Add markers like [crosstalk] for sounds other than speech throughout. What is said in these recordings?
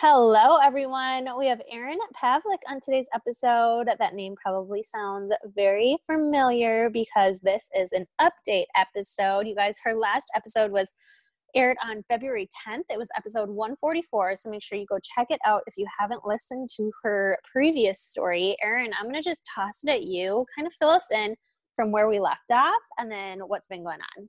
Hello, everyone. We have Erin Pavlick on today's episode. That name probably sounds very familiar because this is an update episode. You guys, her last episode was aired on February 10th. It was episode 144. So make sure you go check it out if you haven't listened to her previous story. Erin, I'm going to just toss it at you, kind of fill us in from where we left off and then what's been going on.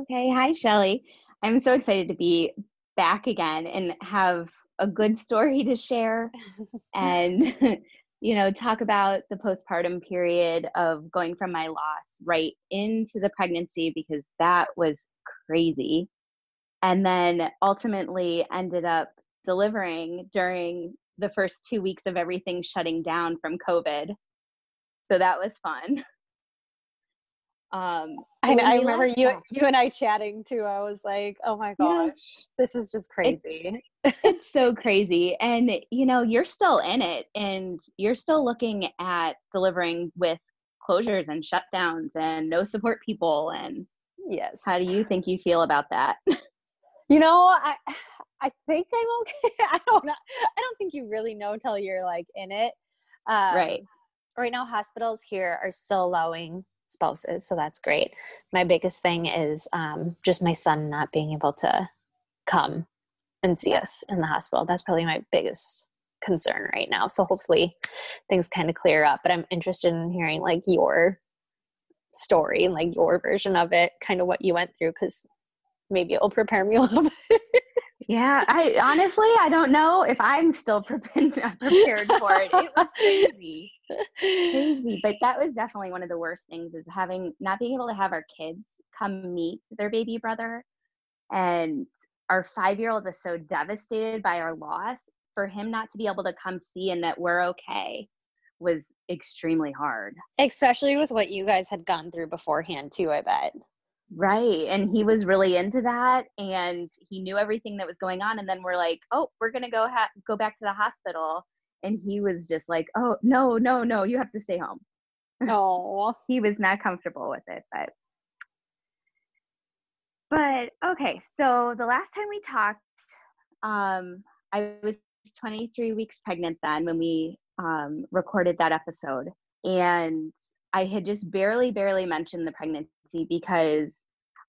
Okay. Hi, Shelly. I'm so excited to be back again and have a good story to share [laughs] and [laughs] you know talk about the postpartum period of going from my loss right into the pregnancy because that was crazy. And then ultimately ended up delivering during the first 2 weeks of everything shutting down from covid. So that was fun [laughs] um, I, I remember you you and I chatting too. I was like, "Oh my gosh, yes. this is just crazy." It's, it's so crazy, and you know, you're still in it, and you're still looking at delivering with closures and shutdowns and no support people. And yes, how do you think you feel about that? You know, I I think I'm okay. [laughs] I don't know. I don't think you really know till you're like in it. Um, right. Right now, hospitals here are still allowing spouses so that's great. My biggest thing is um, just my son not being able to come and see us in the hospital. That's probably my biggest concern right now. So hopefully things kind of clear up but i'm interested in hearing like your story like your version of it kind of what you went through because maybe it'll prepare me a little [laughs] bit yeah i honestly i don't know if i'm still [laughs] prepared for it. It was crazy. Crazy but that was definitely one of the worst things is having not being able to have our kids come meet their baby brother. And our five year old was so devastated by our loss for him not to be able to come see and that we're okay was extremely hard. Especially with what you guys had gone through beforehand too i bet Right. And he was really into that and he knew everything that was going on. And then we're like, oh, we're going to go ha- go back to the hospital. And he was just like, oh, no, no, no, you have to stay home. Oh, [laughs] he was not comfortable with it. But, but okay. So the last time we talked, um, I was 23 weeks pregnant then when we um, recorded that episode. And I had just barely, barely mentioned the pregnancy because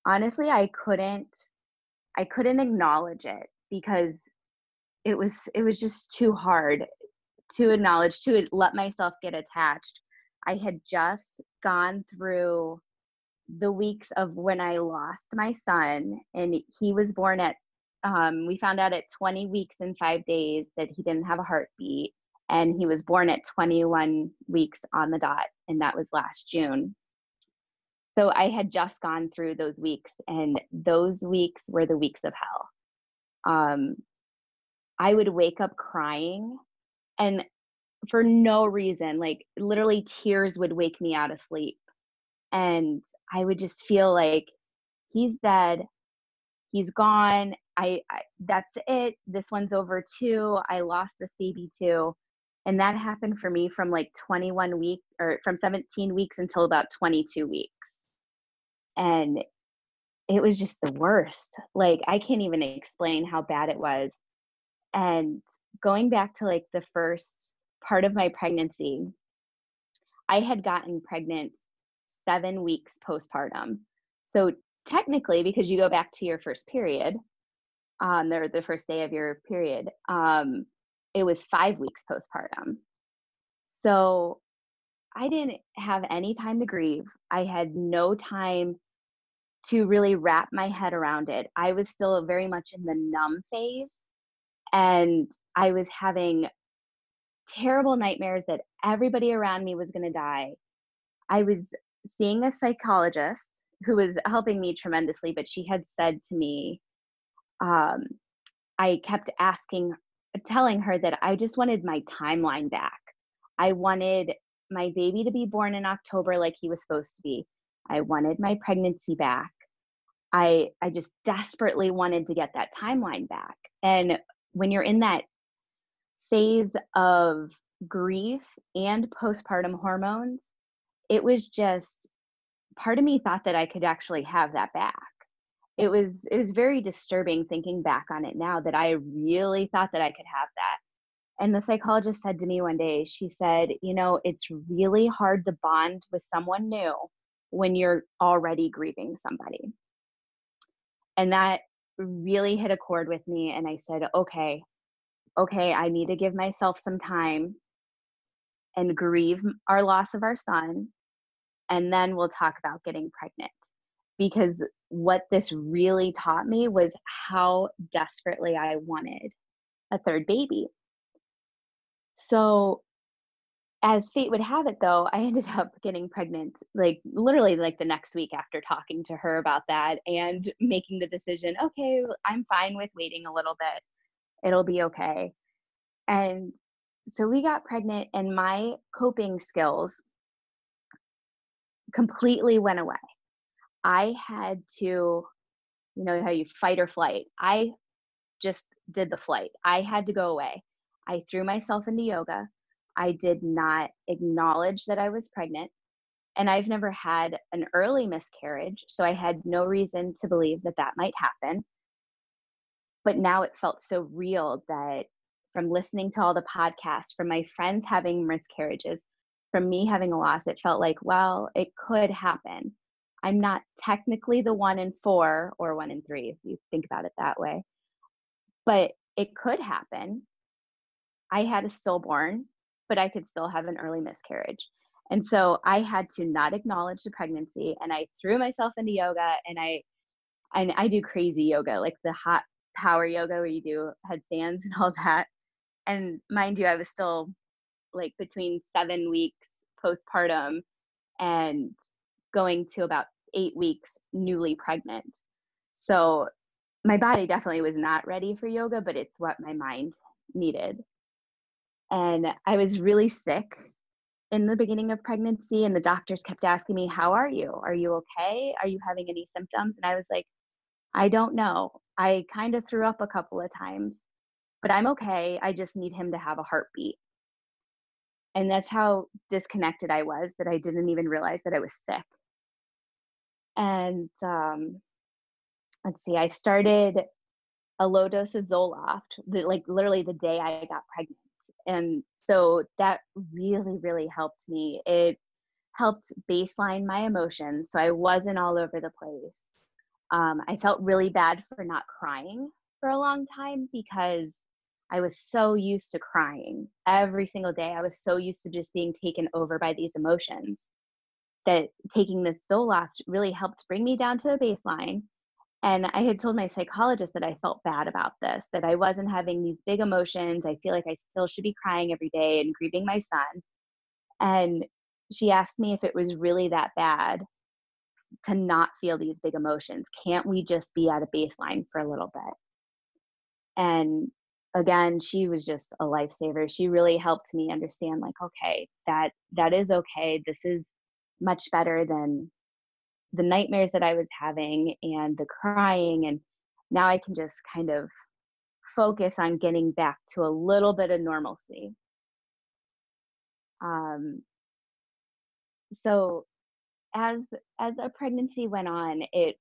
honestly i couldn't i couldn't acknowledge it because it was it was just too hard to acknowledge to let myself get attached. I had just gone through the weeks of when i lost my son and he was born at um, we found out at 20 weeks and five days that he didn't have a heartbeat and he was born at 21 weeks on the dot and that was last june so I had just gone through those weeks, and those weeks were the weeks of hell. Um, I would wake up crying, and for no reason, like literally tears would wake me out of sleep. And I would just feel like he's dead, he's gone. I, I that's it. This one's over too. I lost this baby too. And that happened for me from like 21 weeks or from 17 weeks until about 22 weeks and it was just the worst like i can't even explain how bad it was and going back to like the first part of my pregnancy i had gotten pregnant 7 weeks postpartum so technically because you go back to your first period um the, the first day of your period um it was 5 weeks postpartum. So I didn't have any time to grieve. I had no time to really wrap my head around it. I was still very much in the numb phase and I was having terrible nightmares that everybody around me was going to die. I was seeing a psychologist who was helping me tremendously, but she had said to me, um, I kept asking, telling her that I just wanted my timeline back. I wanted my baby to be born in October like he was supposed to be. I wanted my pregnancy back. I I just desperately wanted to get that timeline back. And when you're in that phase of grief and postpartum hormones, it was just part of me thought that I could actually have that back. It was it was very disturbing thinking back on it now that I really thought that I could have that. And the psychologist said to me one day, she said, "You know, it's really hard to bond with someone new when you're already grieving somebody." And that really hit a chord with me and I said, "Okay, okay, I need to give myself some time and grieve our loss of our son and then we'll talk about getting pregnant because what this really taught me was how desperately I wanted a third baby. So, as fate would have it, though, I [laughs] ended up getting pregnant like literally like the next week after talking to her about that and making the decision okay, I'm fine with waiting a little bit, it'll be okay. And so we got pregnant, and my coping skills completely went away. I had to, you know, how you fight or flight. I just did the flight. I had to go away. I threw myself into yoga. I did not acknowledge that I was pregnant. And I've never had an early miscarriage, so I had no reason to believe that that might happen. But now it felt so real that from listening to all the podcasts, from my friends having miscarriages, from me having a loss, it felt like, well, it could happen. I'm not technically the one in four or one in three, if you think about it that way, but it could happen. I had a stillborn, but I could still have an early miscarriage. And so I had to not acknowledge the pregnancy and I threw myself into yoga and I and I do crazy yoga, like the hot power yoga where you do headstands [laughs] and all that. And mind you, I was still like between seven weeks postpartum and going to about eight weeks newly pregnant. So my body definitely was not ready for yoga, but it's what my mind needed. And I was really sick in the beginning of pregnancy, and the doctors kept asking me, How are you? Are you okay? Are you having any symptoms? And I was like, I don't know. I kind of threw up a couple of times, but I'm okay. I just need him to have a heartbeat and that's how disconnected i was that i didn't even realize that i was sick and um, let's see i started a low dose of zoloft the, like literally the day i got pregnant and so that really really helped me it helped baseline my emotions so i wasn't all over the place um, i felt really bad for not crying for a long time because I was so used to crying every single day. I was so used to just being taken over by these emotions that taking this Zoloft really helped bring me down to a baseline. And I had told my psychologist that I felt bad about this, that I wasn't having these big emotions. I feel like I still should be crying every day and grieving my son. And she asked me if it was really that bad to not feel these big emotions. Can't we just be at a baseline for a little bit? And again she was just a lifesaver she really helped me understand like okay that that is okay this is much better than the nightmares that i was having and the crying and now i can just kind of focus on getting back to a little bit of normalcy. Um so as as a pregnancy went on it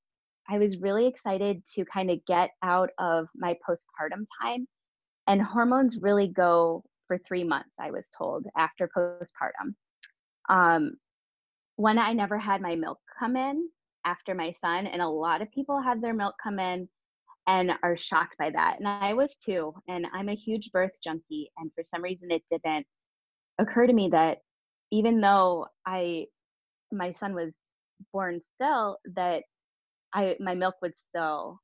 i was really excited to kind of get out of my postpartum time and hormones really go for three months i was told after postpartum. Um, when i never had my milk come in after my son and a lot of people have their milk come in and are shocked by that and i was too and i'm a huge birth junkie and for some reason it didn't occur to me that even though i my son was born still that i my milk would still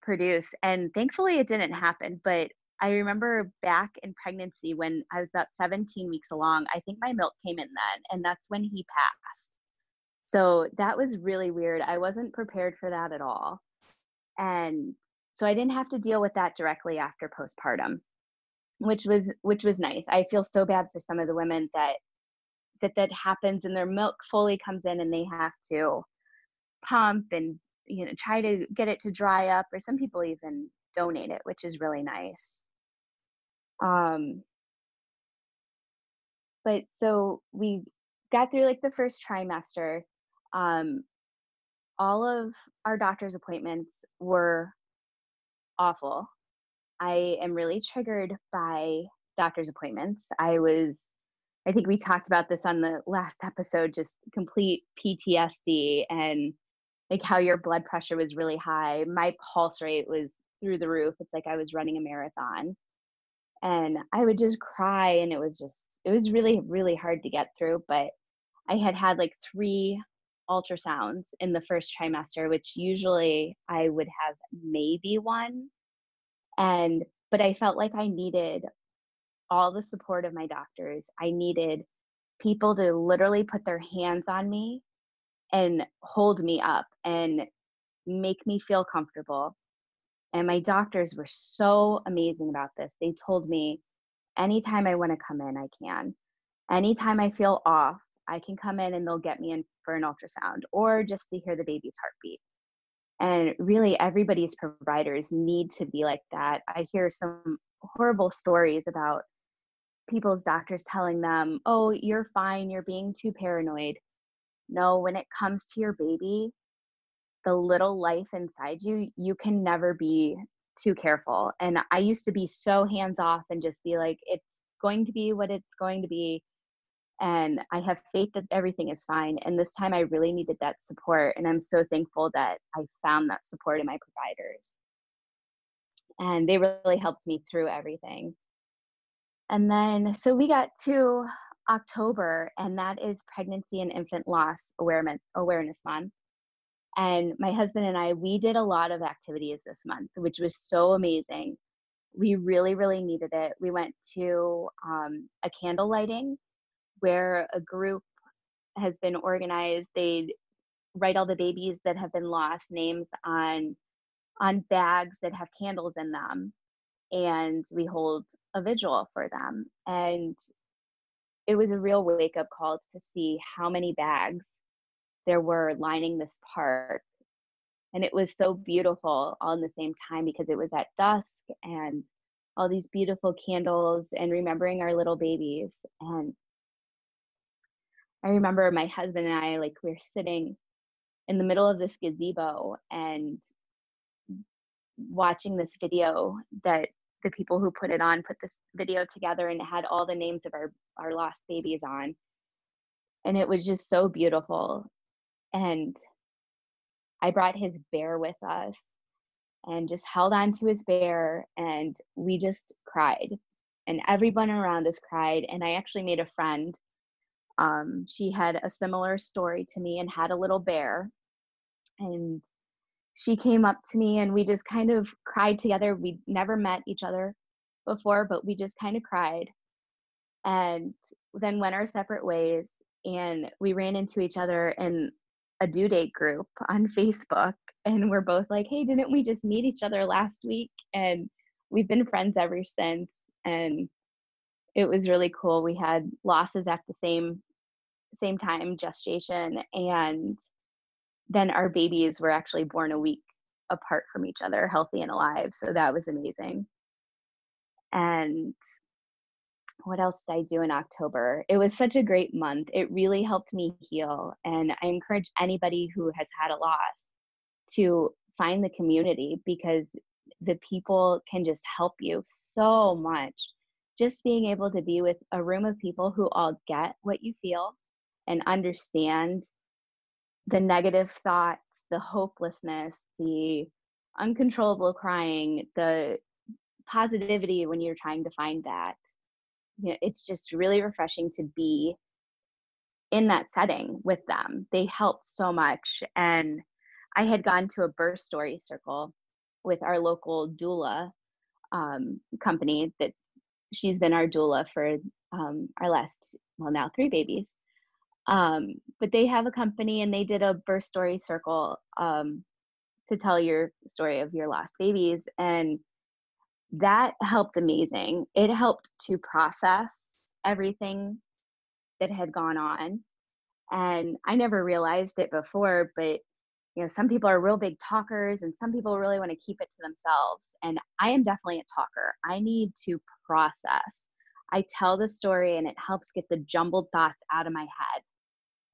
produce and thankfully it didn't happen but I remember back in pregnancy when I was about 17 weeks along, I think my milk came in then, and that's when he passed. So that was really weird. I wasn't prepared for that at all. And so I didn't have to deal with that directly after postpartum, which was which was nice. I feel so bad for some of the women that that that happens and their milk fully comes in and they have to pump and you know try to get it to dry up or some people even donate it which is really nice um but so we got through like the first trimester um all of our doctor's appointments were awful i am really triggered by doctor's appointments i was i think we talked about this on the last episode just complete ptsd and like how your blood pressure was really high. My pulse rate was through the roof. It's like I was running a marathon. And I would just cry and it was just it was really really hard to get through, but I had had like 3 ultrasounds in the first trimester, which usually I would have maybe one. And but I felt like I needed all the support of my doctors. I needed people to literally put their hands on me and hold me up and make me feel comfortable. And my doctors were so amazing about this. They told me anytime I want to come in, I can. Anytime I feel off, I can come in and they'll get me in for an ultrasound or just to hear the baby's heartbeat. And really, everybody's providers need to be like that. I hear some horrible stories about people's doctors telling them, oh, you're fine, you're being too paranoid. No, when it comes to your baby, the little life inside you, you can never be too careful. And I used to be so hands off and just be like, it's going to be what it's going to be. And I have faith that everything is fine. And this time I really needed that support. And I'm so thankful that I found that support in my providers. And they really helped me through everything. And then, so we got to October, and that is Pregnancy and Infant Loss Awareness, Month. And my husband and I, we did a lot of activities this month, which was so amazing. We really, really needed it. We went to um, a candle lighting where a group has been organized. They write all the babies that have been lost names on on bags that have candles in them and we hold a vigil for them and it was a real wake up call to see how many bags there were lining this park. And it was so beautiful all in the same time because it was at dusk and all these beautiful candles and remembering our little babies. And I remember my husband and I, like, we are sitting in the middle of this gazebo and watching this video that the people who put it on put this video together and it had all the names of our our lost babies on and it was just so beautiful and i brought his bear with us and just held on to his bear and we just cried and everyone around us cried and i actually made a friend um, she had a similar story to me and had a little bear and she came up to me and we just kind of cried together. We never met each other before, but we just kind of cried and then went our separate ways. And we ran into each other in a due date group on Facebook. And we're both like, hey, didn't we just meet each other last week? And we've been friends ever since. And it was really cool. We had losses at the same same time gestation and then our babies were actually born a week apart from each other, healthy and alive. So that was amazing. And what else did I do in October? It was such a great month. It really helped me heal. And I encourage anybody who has had a loss to find the community because the people can just help you so much. Just being able to be with a room of people who all get what you feel and understand the negative thoughts, the hopelessness, the uncontrollable crying, the positivity when you're trying to find that. You know, it's just really refreshing to be in that setting with them. They help so much. And I had gone to a birth story circle with our local doula um, company that she's been our doula for um, our last, well, now three babies. Um, but they have a company and they did a birth story circle um, to tell your story of your lost babies. And that helped amazing. It helped to process everything that had gone on. And I never realized it before, but you know, some people are real big talkers and some people really want to keep it to themselves. And I am definitely a talker. I need to process. I tell the story and it helps get the jumbled thoughts out of my head.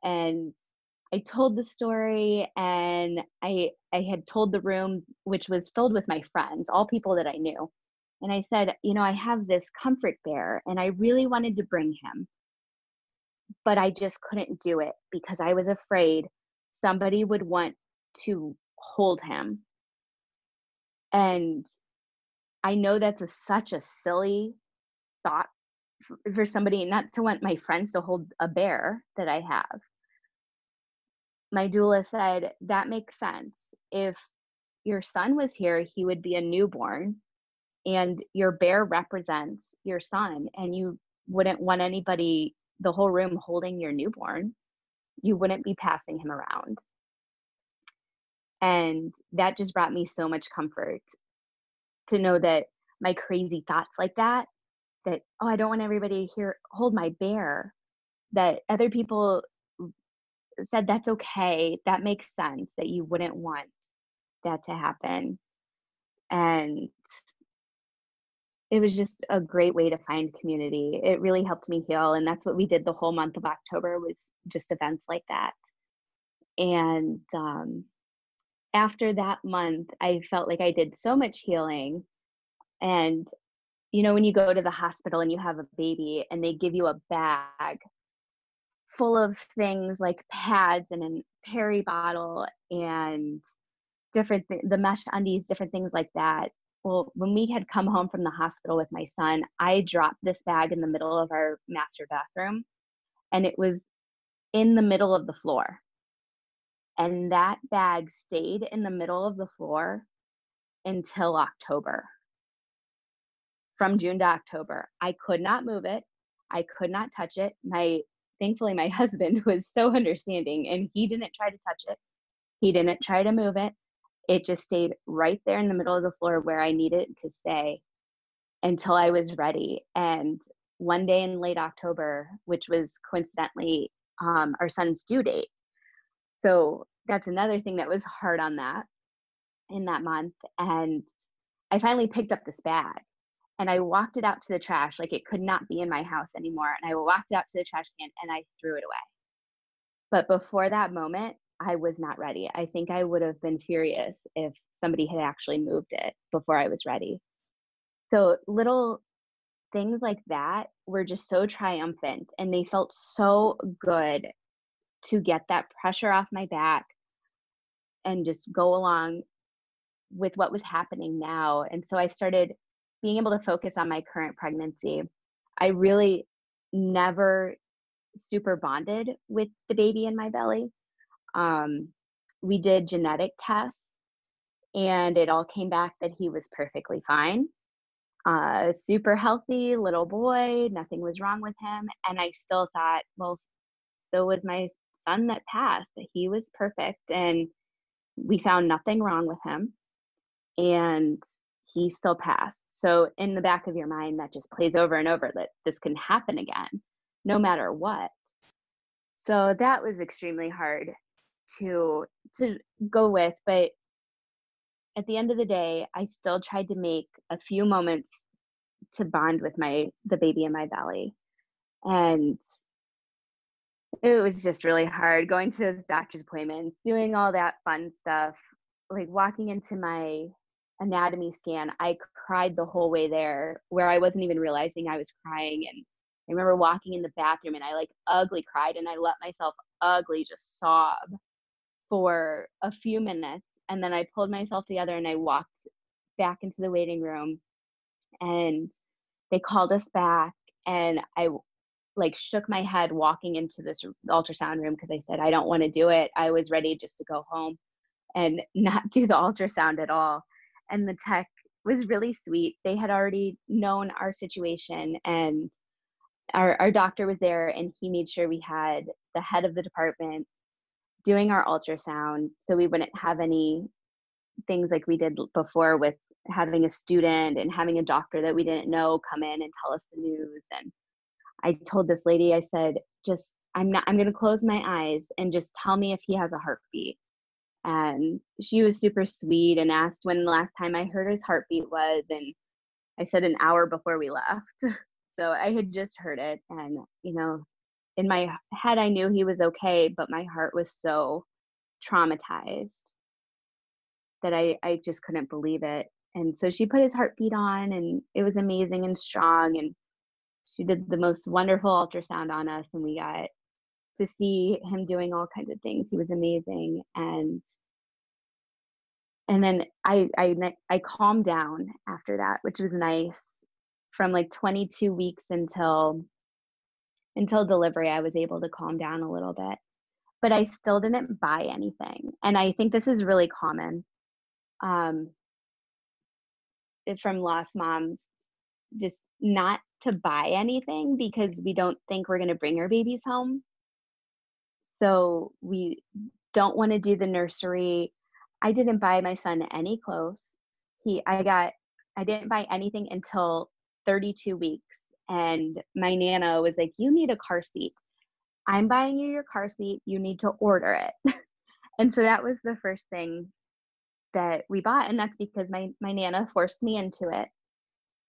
And I told the story and I I had told the room which was filled with my friends, all people that I knew. And I said, you know, I have this comfort bear and I really wanted to bring him. But I just couldn't do it because I was afraid somebody would want to hold him. And I know that's a, such a silly thought for, for somebody not to want my friends to hold a bear that I have my doula said, That makes sense. If your son was here, he would be a newborn, and your bear represents your son, and you wouldn't want anybody, the whole room, holding your newborn. You wouldn't be passing him around. And that just brought me so much comfort to know that my crazy thoughts like that, that, oh, I don't want everybody here hold my bear, that other people said that's okay. That makes sense that you wouldn't want that to happen. And it was just a great way to find community. It really helped me heal. And that's what we did the whole month of October was just events like that. And um, after that month, I felt like I did so much healing. And, you know, when you go to the hospital and you have a baby and they give you a bag full of things like pads and a peri bottle and different th- the mesh undies different things like that well when we had come home from the hospital with my son i dropped this bag in the middle of our master bathroom and it was in the middle of the floor. And that bag stayed in the middle of the floor until october. From june to october. I could not move it. I could not touch it. My thankfully my [laughs] husband was so understanding and he didn't try to touch it. He didn't try to move it it just stayed right there in the middle of the floor where i needed to stay until i was ready and one day in late october which was coincidentally um, our son's due date so that's another thing that was hard on that in that month and i finally picked up this bag and I walked it out to the trash like it could not be in my house anymore. And I walked it out to the trash can and I threw it away. But before that moment, I was not ready. I think I would have been furious if somebody had actually moved it before I was ready. So little things like that were just so triumphant and they felt so good to get that pressure off my back and just go along with what was happening now. And so I started being able to focus on my current pregnancy, I really never super bonded with the baby in my belly. Um, we did genetic tests and it all came back that he was perfectly fine. Uh, super healthy little boy, nothing was wrong with him. And I still thought, well, so was my son that passed. He was perfect and we found nothing wrong with him. And he still passed. So in the back of your mind, that just plays over and over that this can happen again, no matter what. So that was extremely hard to to go with, but at the end of the day, I still tried to make a few moments to bond with my the baby in my belly. And it was just really hard going to those doctor's appointments, doing all that fun stuff, like walking into my anatomy scan, I cried the whole way there where I wasn't even realizing I was crying. And I remember walking in the bathroom and I like ugly cried and I let myself ugly just sob for a few minutes. And then I pulled myself together and I walked back into the waiting room and they called us back and I like shook my head walking into this ultrasound room because I said I don't want to do it. I was ready just to go home and [laughs] not do the ultrasound at all and the tech was really sweet. They had already known our situation and our, our doctor was there and he made sure we had the head of the department doing our ultrasound so we wouldn't have any things like we did before with having a student and having a doctor that we didn't know come in and tell us the news. And i told this lady i said just i'm not i'm going to close my eyes and just tell me if he has a heartbeat. And she was super sweet and asked when the last time i heard his heartbeat was and i said an hour before we left. [laughs] So i had just heard it and you know in my head i knew he was okay but my heart was so traumatized that I, I just couldn't believe it. And so she put his heartbeat on and it was amazing and strong. And she did the most wonderful ultrasound on us and we got to see him doing all kinds of things. He was amazing. And and then I I I calmed down after that, which was nice. From like 22 weeks until until delivery, I was able to calm down a little bit. But I still didn't buy anything. And I think this is really common um, from lost moms just not to buy anything because we don't think we're going to bring our babies home so we don't want to do the nursery i didn't buy my son any clothes he i got i didn't buy anything until 32 weeks and my nana was like you need a car seat. I'm buying you your car seat. You need to order it. [laughs] And so that was the first thing that we bought and that's because my my nana forced me into it.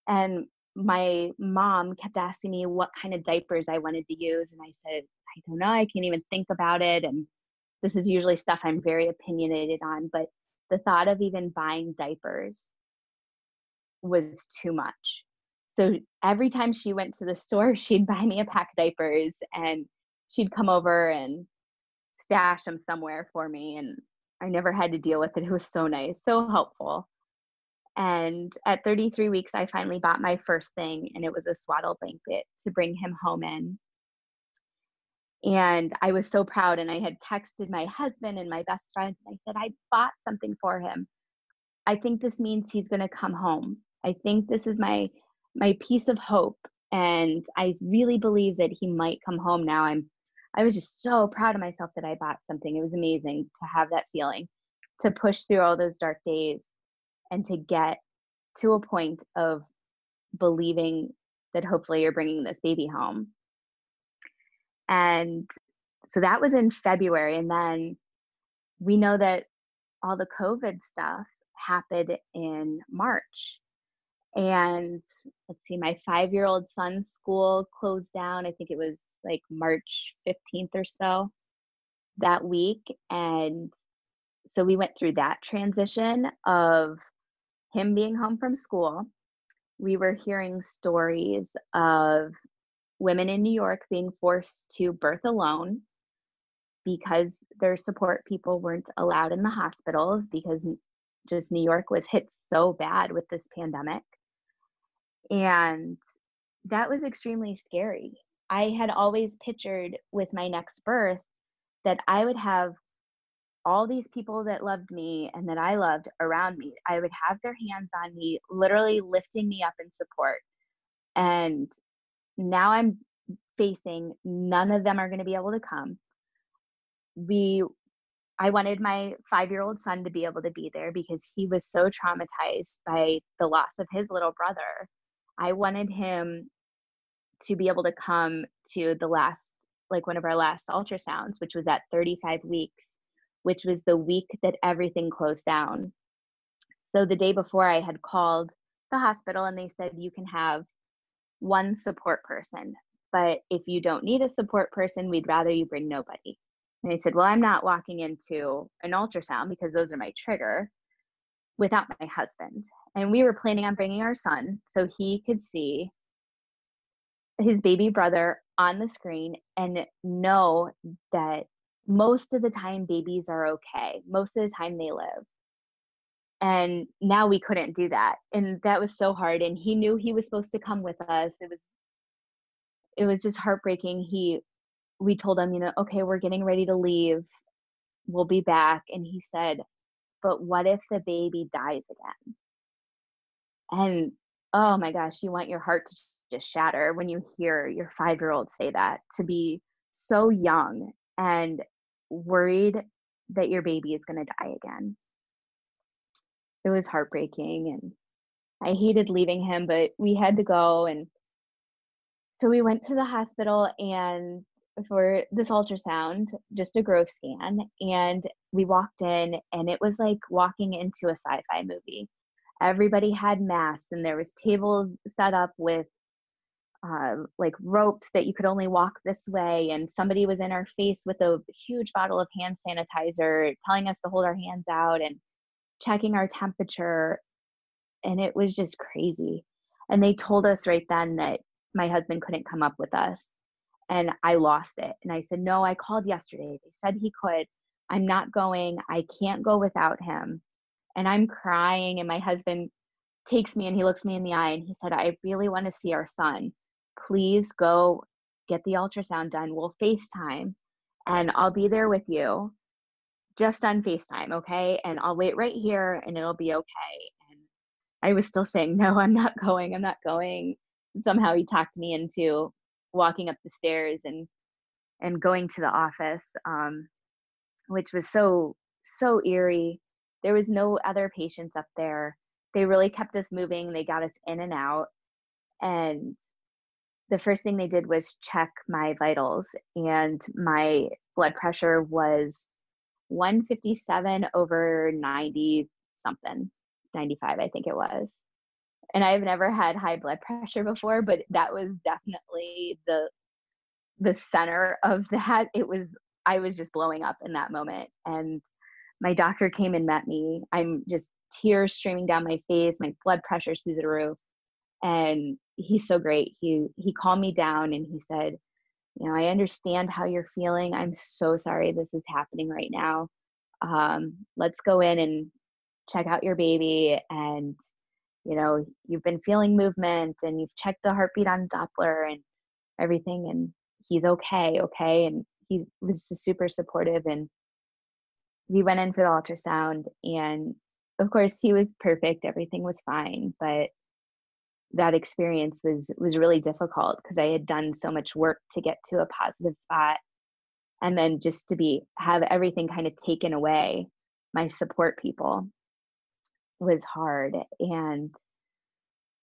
And my mom kept asking me what kind of diapers I wanted to use and I said I don't know. I can't even think about it. And this is usually stuff I'm very opinionated on but the thought of even buying diapers was too much so every time she went to the store [laughs] she'd buy me a pack of diapers and she'd come over and stash them somewhere for me and I never had to deal with it. It was so nice, so helpful. And at 33 weeks, I finally bought my first thing, and it was a swaddle blanket to bring him home in. And I was so proud. And I had texted my husband and my best friend and I said, I bought something for him. I think this means he's going to come home. I think this is my my piece of hope and I really believe that he might come home now. I'm I was just so proud of myself that I bought something. It was amazing to have that feeling, to push through all those dark days and to get to a point of believing that hopefully you're bringing this baby home. And so that was in February. And then we know that all the COVID stuff happened in March. And let's see, my five year old son's school closed down. I think it was like March 15th or so that week. And so we went through that transition of him being home from school. We were hearing stories of women in New York being forced to birth alone because their support people weren't allowed in the hospitals because just New York was hit so bad with this pandemic. And that was extremely scary. I had always pictured with my next birth that I would have all these people that loved me and that I loved around me. I would have their hands on me, literally lifting me up in support. And now I'm facing none of them are going to be able to come. We I wanted my 5-year-old son to be able to be there because he was so traumatized by the loss of his little brother. I wanted him to be able to come to the last like one of our last ultrasounds which was at 35 weeks which was the week that everything closed down. So the day before i had called the hospital and they said you can have one support person but if you don't need a support person we'd rather you bring nobody. And i said well i'm not walking into an ultrasound because those are my trigger without my husband and we were planning on bringing our son so he could see his baby brother on the screen and know that most of the time babies are okay. Most of the time they live. And now we couldn't do that. And that was so hard. And he knew he was supposed to come with us. It was it was just heartbreaking. He we told him, you know, okay, we're getting ready to leave. We'll be back. And he said, But what if the baby dies again? And oh my gosh, you want your heart to just shatter when you hear your five year old say that to be so young and worried that your baby is going to die again. it was heartbreaking and I hated leaving him, but we had to go and so we went to the hospital and for this ultrasound, just a growth scan, and we walked in and it was like walking into a sci-fi movie. Everybody had masks and there was tables set up with uh, like ropes that you could only walk this way and somebody was in our face with a huge bottle of hand sanitizer telling us to hold our hands out and checking our temperature and it was just crazy and they told us right then that my husband couldn't come up with us and I lost it. And I said, No, I called yesterday. They said he could. I'm not going. I can't go without him. And I'm crying. And my husband takes me and he looks me in the eye and he said, I really want to see our son. Please go get the ultrasound done. We'll FaceTime and I'll be there with you just on FaceTime, okay? And I'll wait right here and it'll be okay. And I was still saying, [laughs] No, I'm not going. I'm not going somehow he talked me into walking up the stairs and and going to the office um, which was so so eerie. There was no other patients up there. They really kept us moving. They got us in and out. And the first thing they did was check my vitals and my blood pressure was 157 over 90 something 95 i think it was and I've never had high blood pressure before, but that was definitely the the center of [laughs] that. It was I was just blowing up in that moment and my doctor came and met me. I'm just tears streaming down my face, my blood pressure's through the roof. And he's so great. He he calmed me down and he said, you know, I understand how you're feeling. I'm so sorry this is happening right now. Um, let's go in and check out your baby and you know you've been feeling movement and you've checked the heartbeat on doppler and everything and he's okay okay and he was just super supportive and we went in for the ultrasound and of course he was perfect everything was fine but that experience was was really difficult because i had done so much work to get to a positive spot and then just to be have everything kind of taken away my support people was hard and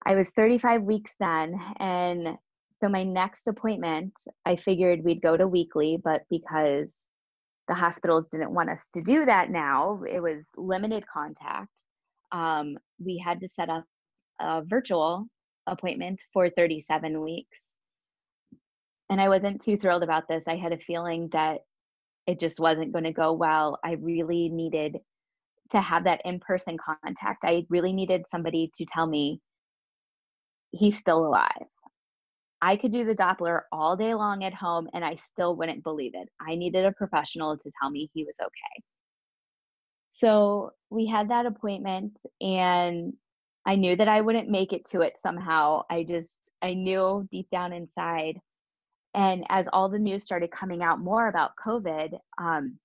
I was 35 weeks then and so my next appointment I figured we'd go to weekly but because the hospitals didn't want us to do that now it was limited contact um, we had to set up a virtual appointment for 37 weeks. And I wasn't too thrilled about this I had a feeling that it just wasn't going to go well I really needed to have that in person contact. I really needed somebody to tell me he's still alive. I could do the Doppler all day long at home and I still wouldn't believe it. I needed a professional to tell me he was okay. So we had that appointment and I knew that I wouldn't make it to it somehow. I just, I knew deep down inside. And as all the news started coming out more about COVID, um,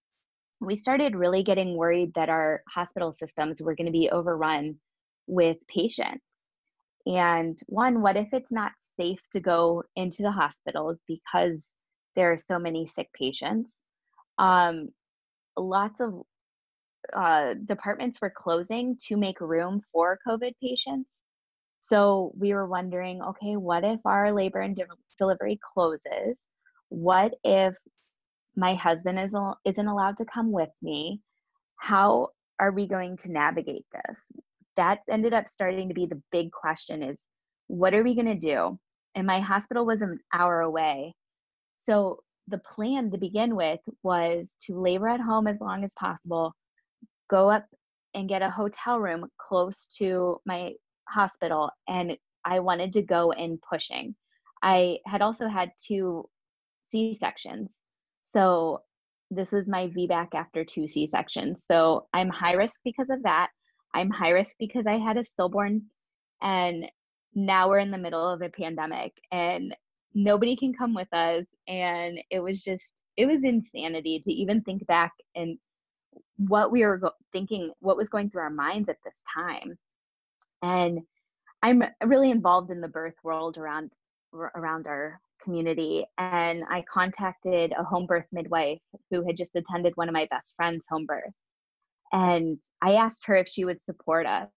we started really getting worried that our hospital systems were going to be overrun with patients. And one, what if it's not safe to go into the hospitals because there are so many sick patients? Um, lots of uh, departments were closing to make room for COVID patients. So we were wondering okay, what if our labor and de- delivery closes? What if my husband is, isn't allowed to come with me how are we going to navigate this? That ended up starting to be the big question is what are we going to do? And my hospital was an hour away. So the plan to begin with was to labor at home as long as possible go up and get a hotel room close to my hospital and i wanted to go in pushing. I had also had two c sections so this is my VBAC after two C sections. So I'm high risk because of that. I'm high risk because I had a stillborn and now we're in the middle of a pandemic and nobody can come with us. And it was just, it was insanity to even think back and what we were thinking, what was going through our minds at this time. And I'm really involved in the birth world around around our community and I contacted a home birth midwife who had just attended one of my best friend's home birth. And I asked her if she would support us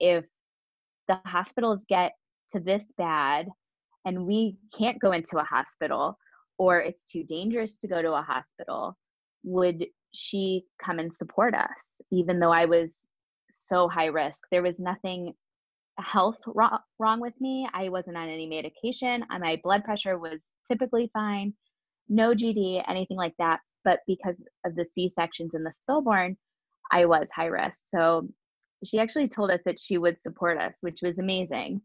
if the hospitals get to this bad and we can't go into a hospital or it's too dangerous to go to a hospital, would she come and support us? Even though I was so high risk, there was nothing health wrong, wrong with me. I wasn't on any medication. Uh, my blood pressure was typically fine, no GD, anything like that. But because of the C sections and the stillborn, I was high risk. So she actually told us that she would support us, which was amazing.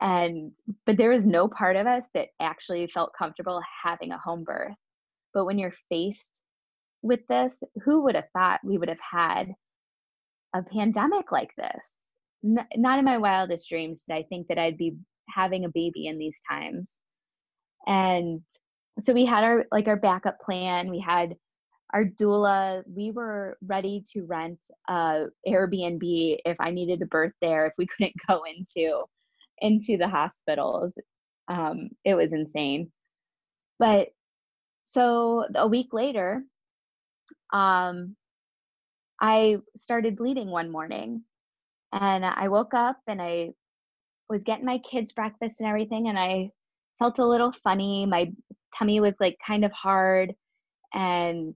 And but there was no part of us that actually felt comfortable having a home birth. But when you're faced with this, who would have thought we would have had a pandemic like this? N- not in my wildest dreams did I think that I'd be having a baby in these times. And so we had our like our backup plan. We had our doula. We were ready to rent a Airbnb if I needed a birth there. If we couldn't go into into the hospitals, um, it was insane. But so a week later, um, I started bleeding one morning, and I woke up and I was getting my kids breakfast and everything, and I felt a little funny. My tummy was like kind of hard, and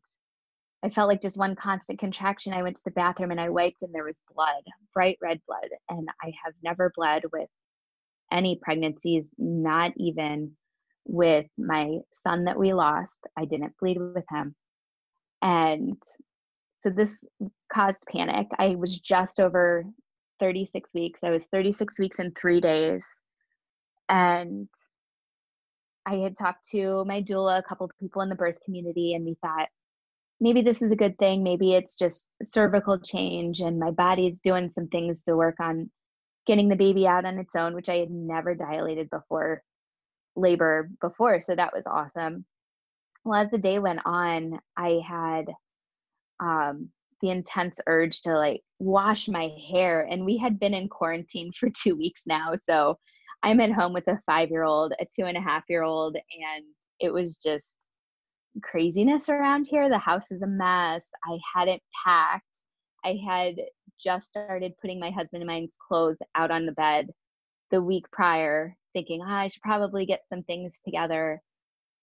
I felt like just one constant contraction. I went to the bathroom and I wiped, and there was blood, bright red blood. And I have never bled with any pregnancies, not even with my son that we lost. I didn't bleed with him. And so this caused panic. I was just over 36 weeks. I was 36 weeks and three days. And I had talked to my doula, a couple of people in the birth community, and we thought, maybe this is a good thing. Maybe it's just cervical change and my body's doing some things to work on getting the baby out on its own, which I had never dilated before labor before. So that was awesome. Well, as the day went on, I had um, the intense urge to like wash my hair. And we had been in quarantine for [laughs] two weeks now. So I'm at home with a five year old, a two and a half year old, and it was just craziness around here. The house is a mess. I hadn't packed. I had just started putting my husband and mine's clothes out on the bed the week prior, thinking oh, I should probably get some things together.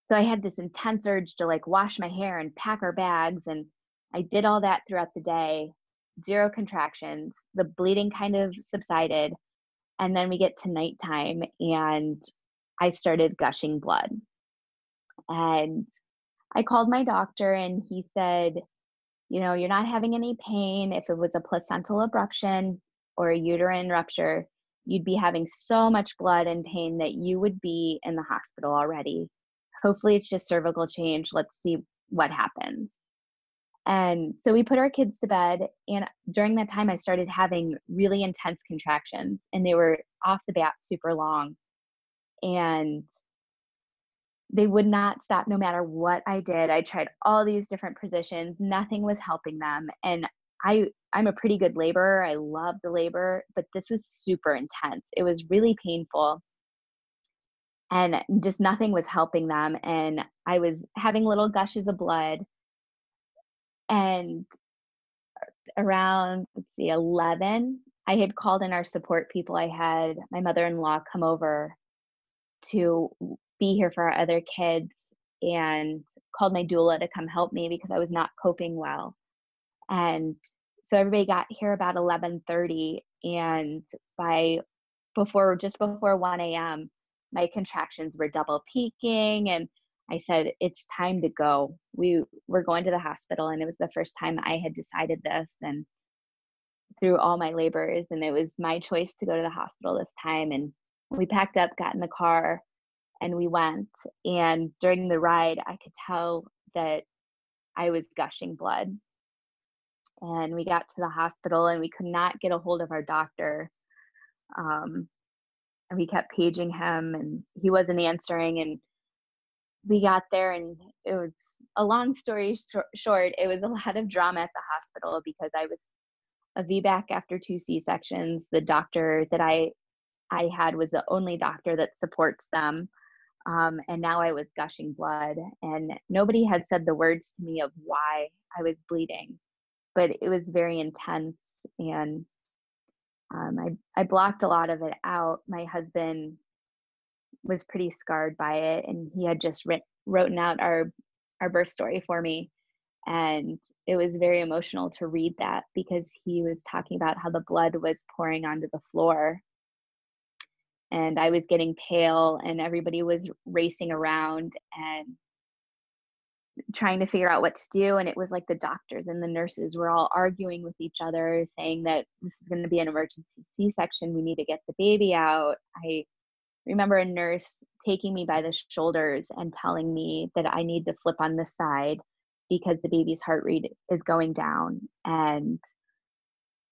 So I had this intense urge to like wash my hair and pack our bags. And I did all that throughout the day, zero contractions. The bleeding kind of subsided. And then we get to nighttime and I started gushing blood. And I called my doctor and he said, you know, you're not having any pain. If it was a placental abruption or a uterine rupture, you'd be having so much blood and pain that you would be in the hospital already. Hopefully, it's just cervical change. Let's see what happens. And so we put our kids to bed. And during that time, I started having really intense contractions, and they were off the bat super long. And they would not stop no matter what I did. I tried all these different positions, nothing was helping them. And I I'm a pretty good laborer. I love the labor, but this was super intense. It was really painful. And just nothing was helping them and I was having little gushes of blood. And uh, around let's see 11, I had called in our support people. I had my mother-in-law come over to be here for our other kids and called my doula to come help me because I was not coping well. And so everybody got here about 11:30 and by before just before 1 a.m. my contractions were double peaking and I said it's time to go. We were going to the hospital and it was the first time I had decided this and through all my labors and it was my choice to go to the hospital this time and we packed up, got in the car and we went and during the ride i could tell that i was gushing blood and we got to the hospital and we could not get a hold of our doctor um, and we kept paging him and he wasn't answering and we got there and it was a long story short it was a lot of drama at the hospital because i was a vbac after two c-sections the doctor that i i had was the only doctor that supports them um, and now I was gushing blood, and nobody had said the words to me of why I was bleeding. but it was very intense and um, I, I blocked a lot of it out. My husband was pretty scarred by it and he had just writ- written out our our birth story for me. And it was very emotional to read that because he was talking about how the blood was pouring onto the floor. And i was getting pale and everybody was racing around and trying to figure out what to do. And it was like the doctors and the nurses were all arguing with each other saying that this is going to be an emergency c-section. We need to get the baby out. I remember a nurse taking me by the shoulders and telling me that i need to flip on the side because the baby's heart rate is going down. And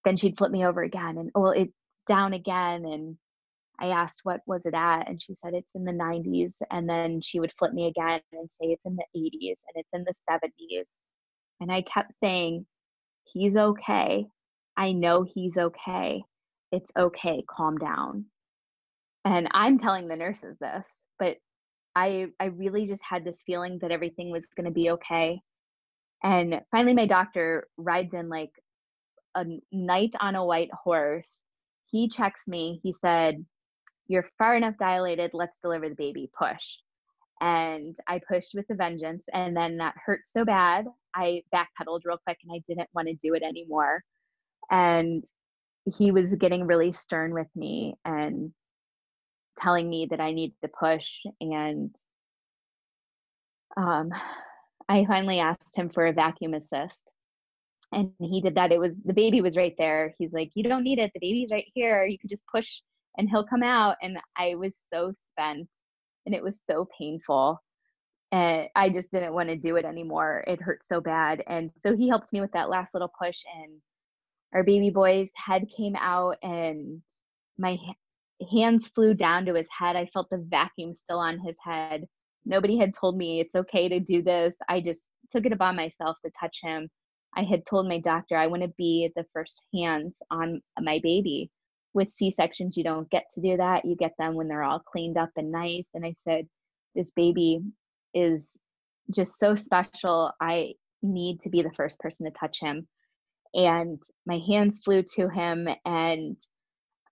then she'd flip me over again and oh well, it's down again. And I asked what was it at? And she said it's in the 90s and then she would flip me again and say it's in the 80s and it's in the 70s and I kept saying he's okay. I know he's okay. It's okay. Calm down and I'm telling the nurses this but I I really just had this feeling that everything was going to be okay and finally, my doctor rides in like a knight on a white horse. He checks me. He said, You're far enough dilated. Let's deliver the baby. Push. And I pushed with a vengeance. And then that hurt so bad, I backpedaled real quick and I didn't want to do it anymore. And he was getting really stern with me and telling me that I needed to push. And um, I finally asked him for a vacuum assist. And he did that. It was the baby was right there. He's like, You don't need it. The baby's right here. You can just push and he'll come out. And I was so spent and it was so painful. And I just didn't want to do it anymore. It hurt so bad. And so he helped me with that last little push. And our baby boy's head came out and my hands flew down to his head. I felt the vacuum still on his head. Nobody had told me it's okay to do this. I just took it upon myself to touch him. I had told my doctor I want to be the first hands on my baby. With C sections, you don't get to do that. You get them when they're all cleaned up and nice. And I said, This baby is just so special. I need to be the first person to touch him. And my hands flew to him, and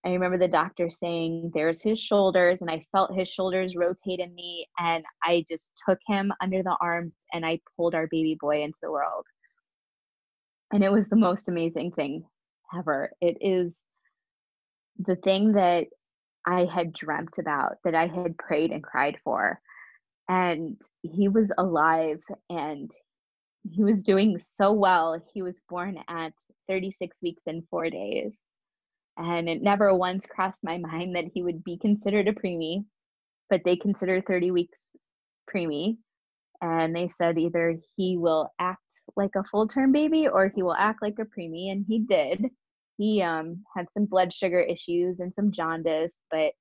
I remember the doctor saying, There's his shoulders, and I felt his shoulders rotate in me. And I just took him under the arms and I pulled our baby boy into the world. And it was the most amazing thing ever. It is the thing that I had dreamt about, that I had prayed and cried for. And he was alive and he was doing so well. He was born at 36 weeks and four days and it never once crossed my mind that he would be considered a preemie, but they consider 30 weeks preemie. And they said either he will act like a full term baby or he will act like a preemie. And he did. He um, had some blood sugar issues and some jaundice, but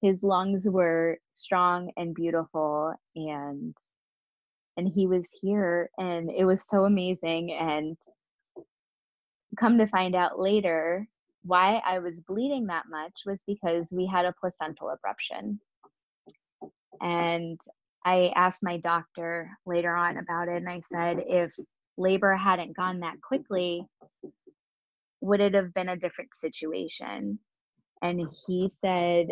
his lungs were strong and beautiful and and he was here and it was so amazing and come to find out later why I was bleeding that much was because we had a placental abruption. And I asked my doctor later on about it, and I said, if labor hadn't gone that quickly, would it have been a different situation? And he said,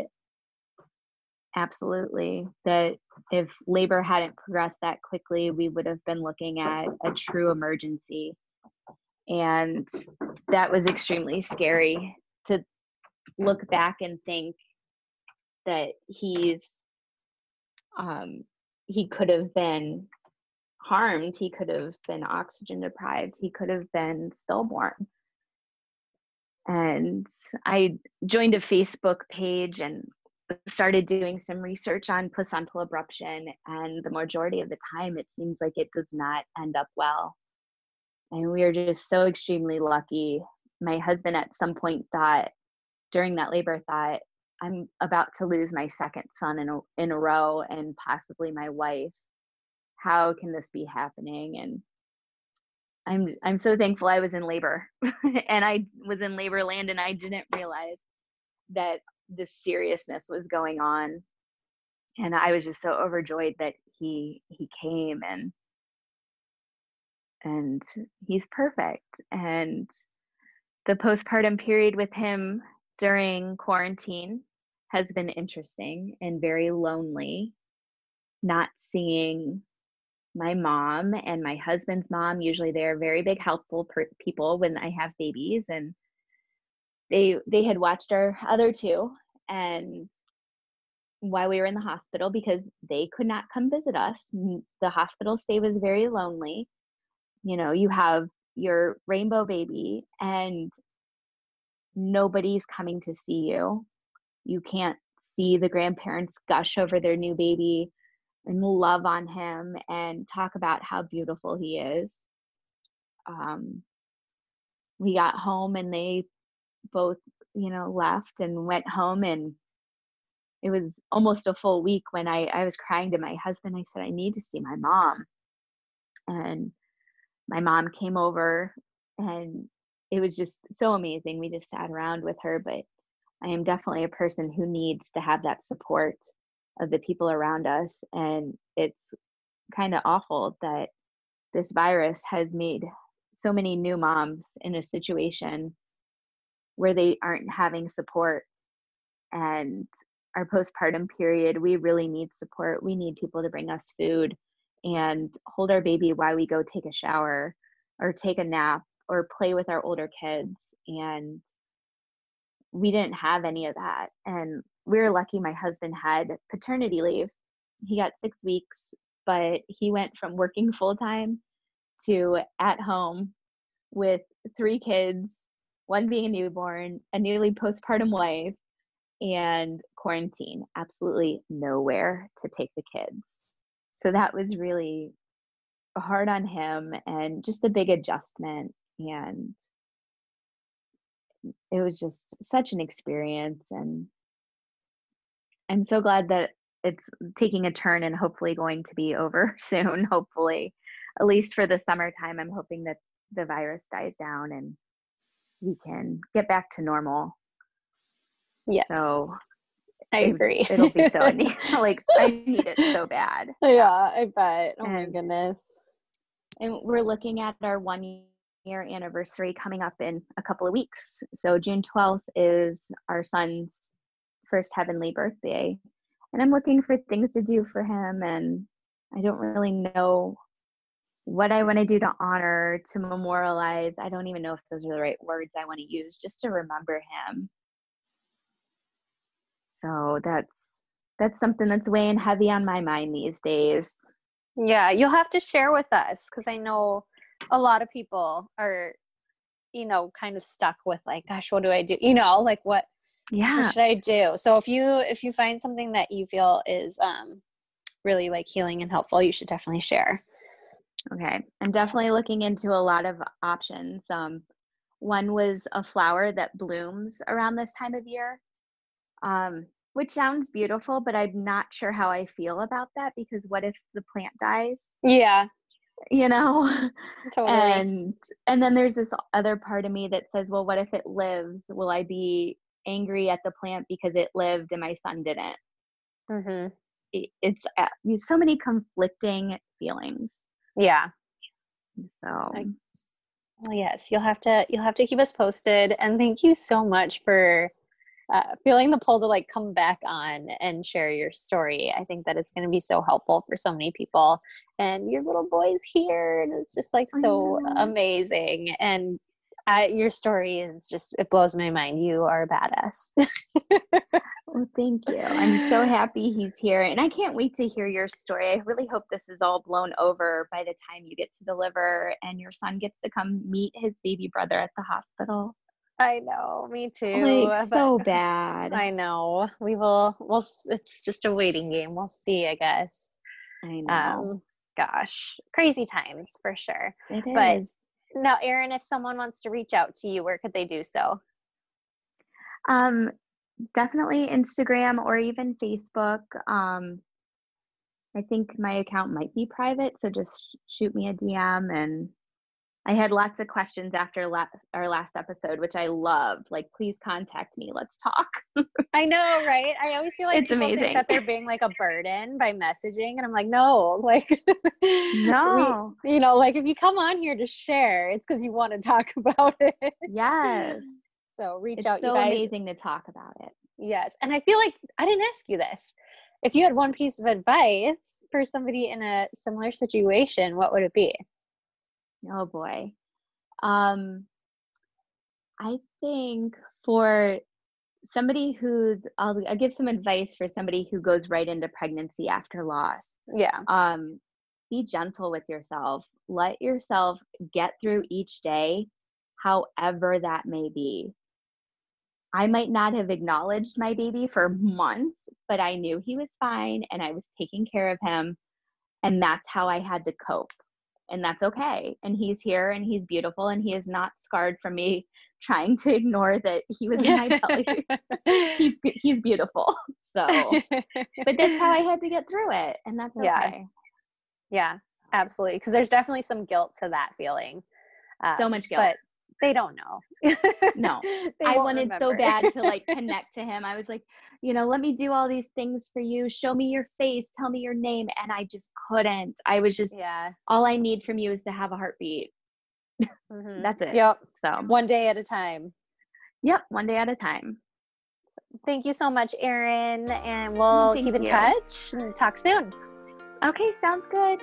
absolutely, that if labor hadn't progressed that quickly, we would have been looking at a true emergency and that was extremely scary to look back and think that he's um, he could have been harmed he could have been oxygen deprived he could have been stillborn. And i joined a facebook page and started doing some research on placental abruption and the majority of the time it seems like it does not end up well and we are just so extremely lucky. My husband at some point thought during that labor thought, I'm about to lose my second son in a, in a row and possibly my wife. How can this be happening? And I'm I'm so thankful I was in labor [laughs] and I was in labor land and I didn't realize that the seriousness was going on. And I was just so overjoyed that he he came and and he's perfect. And the postpartum period with him during quarantine has been interesting and very lonely. Not seeing my mom and my husband's mom, usually they're very big helpful per- people when I have babies and they they had watched our other two and while we were in the hospital because they could not come visit us. The hospital stay was very lonely. You know, you have your rainbow baby and nobody's coming to see you. You can't see the grandparents gush over their new baby and love on him and talk about how beautiful he is. Um, we got home and they both, you know, left and went home and it was almost a full week when I, I was crying to my husband. I said, I need to see my mom. And my mom came over and it was just so amazing. We just sat around with her, but I am definitely a person who needs to have that support of the people around us. And it's kind of awful that this virus has made so many new moms in a situation where they aren't having support and our postpartum period, we really need support. We need people to bring us food and hold our baby while we go take a shower or take a nap or play with our older kids. And we didn't have any of that. And we were lucky my husband had paternity leave. He got six weeks, but he went from working [laughs] full time to at home with three kids, one being a newborn, a nearly postpartum wife, and quarantine, absolutely nowhere to take the kids. So that was really hard on him and just a big adjustment. And it was just such an experience. And I'm so glad that it's taking a turn and hopefully going to be over [laughs] soon. Hopefully, at least for the summertime, I'm hoping that the virus dies down and we can get back to normal Yes. So I agree. It, will be so [laughs] [laughs] like I need it so bad. [laughs] Yeah, I bet. Oh and, my goodness. And we're looking at our one year anniversary coming up in a couple of weeks. So June 12th is our son's first heavenly birthday. And I'm looking for things to do for him and I don't really know what I want to do to honor, to memorialize. I don't even know if those are the right words I want to use just to remember him so that's that's something that's weighing heavy on my mind these days. Yeah, you'll have to share with us because I know a lot of people are, you know, kind of stuck with like, gosh, what do I do? You know, like what yeah what should I do? So if you if you find something that you feel is um really like healing and helpful, you should definitely share. Okay. I'm definitely looking into a lot of options. Um one was a flower that blooms around this time of year um, which sounds beautiful, but I'm not sure how I feel about that because what if the plant dies? Yeah. You know? [laughs] Totally. And and then there's this other part of me that says, well, what if it lives? Will I be angry at the plant because it lived and my son didn't? Mm-hmm. It, it's uh, so many conflicting feelings. Yeah. So. I, well, yes, you'll have to you'll have to keep us posted, and thank you so much for uh, feeling the pull to like come back on and share your story. I think that it's going to be so helpful for so many people. And your little boy's here, and it's just like so amazing. And I, your story is just it blows my mind. You are a badass. [laughs] well, thank you. I'm so happy he's here, and I can't wait to hear your story. I really hope this is all blown over by the time you get to deliver and your son gets to come meet his baby brother at the hospital. I know, me too. Like so bad. I know. We will. We'll. It's just a waiting game. We'll see. I guess. I know. Um, gosh, crazy times for sure. It but is. now, Erin, if someone wants to reach out to you, where could they do so? Um, definitely Instagram or even Facebook. Um, I think my account might be private, so just shoot me a DM and I had lots of questions after la- our last episode, which I loved. Like, please contact me. Let's talk. [laughs] I know, right? I always feel like It's people amazing. think that they're being like a burden by messaging, and I'm like, no, [laughs] like, No. we, you know, like if you come on here to share, it's because you want to talk [laughs] about it. Yes. So reach It's out, so you guys. amazing to talk about it. Yes, and I feel like I didn't ask you this. If you had one piece of advice for somebody in a similar situation, what would it be? Oh boy. Um I think for somebody who's I'll, I'll give some advice for somebody who goes right into pregnancy after loss. Yeah. Um be gentle with yourself. Let yourself get through each day however that may be. I might not have acknowledged my baby for months, but I knew he was fine and I was taking care of him and that's how I had to cope and that's okay. And he's here and he's beautiful and he is not scarred from me [laughs] trying to ignore that he was in my belly. [laughs] he's he's beautiful. [laughs] So, but that's how I had to get through it, and that's okay. Yeah. yeah, absolutely. Because there's definitely some guilt to that feeling. So Um, much guilt. But they don't know. No, [laughs] I wanted so bad to like [laughs] connect to him. I was like, you know, let me do all these things for you. Show me your face. Tell me your name, and I just couldn't. I was just yeah. all I need from you is to have a heartbeat. mhm. That's it. Yep. So, One day at a time. yep, one day at a time. Thank you so much, Erin, and we'll thank keep in you. touch and talk soon. Okay, sounds good.